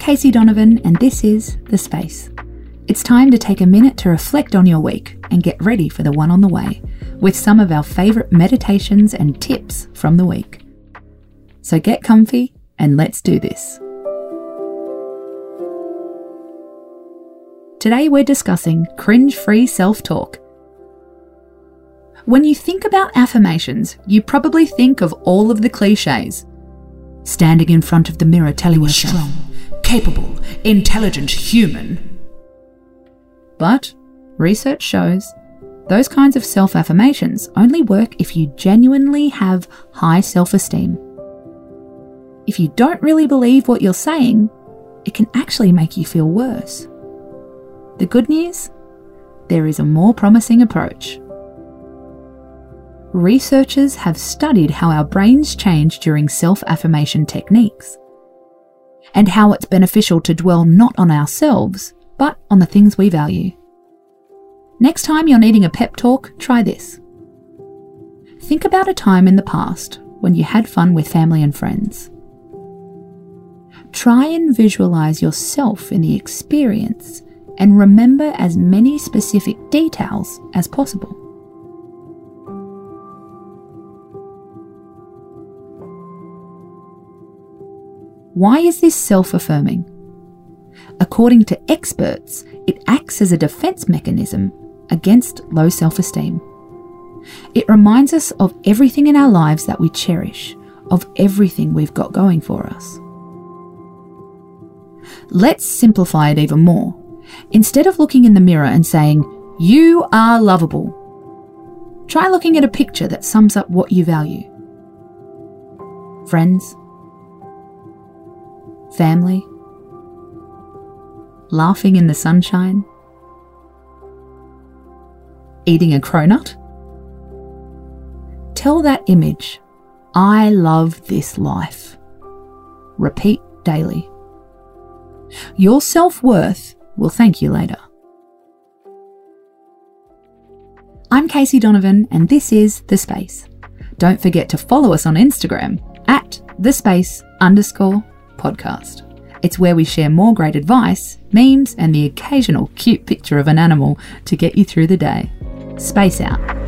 Casey Donovan, and this is The Space. It's time to take a minute to reflect on your week and get ready for the one on the way with some of our favourite meditations and tips from the week. So get comfy and let's do this. Today we're discussing cringe free self talk. When you think about affirmations, you probably think of all of the cliches. Standing in front of the mirror telling yourself, strong, capable, intelligent human. But research shows those kinds of self affirmations only work if you genuinely have high self esteem. If you don't really believe what you're saying, it can actually make you feel worse. The good news? There is a more promising approach. Researchers have studied how our brains change during self affirmation techniques, and how it's beneficial to dwell not on ourselves, but on the things we value. Next time you're needing a pep talk, try this. Think about a time in the past when you had fun with family and friends. Try and visualize yourself in the experience and remember as many specific details as possible. Why is this self affirming? According to experts, it acts as a defense mechanism against low self esteem. It reminds us of everything in our lives that we cherish, of everything we've got going for us. Let's simplify it even more. Instead of looking in the mirror and saying, You are lovable, try looking at a picture that sums up what you value. Friends, family, laughing in the sunshine, eating a cronut. Tell that image, I love this life. Repeat daily. Your self worth will thank you later. I'm Casey Donovan, and this is The Space. Don't forget to follow us on Instagram at the space underscore podcast. It's where we share more great advice, memes, and the occasional cute picture of an animal to get you through the day. Space out.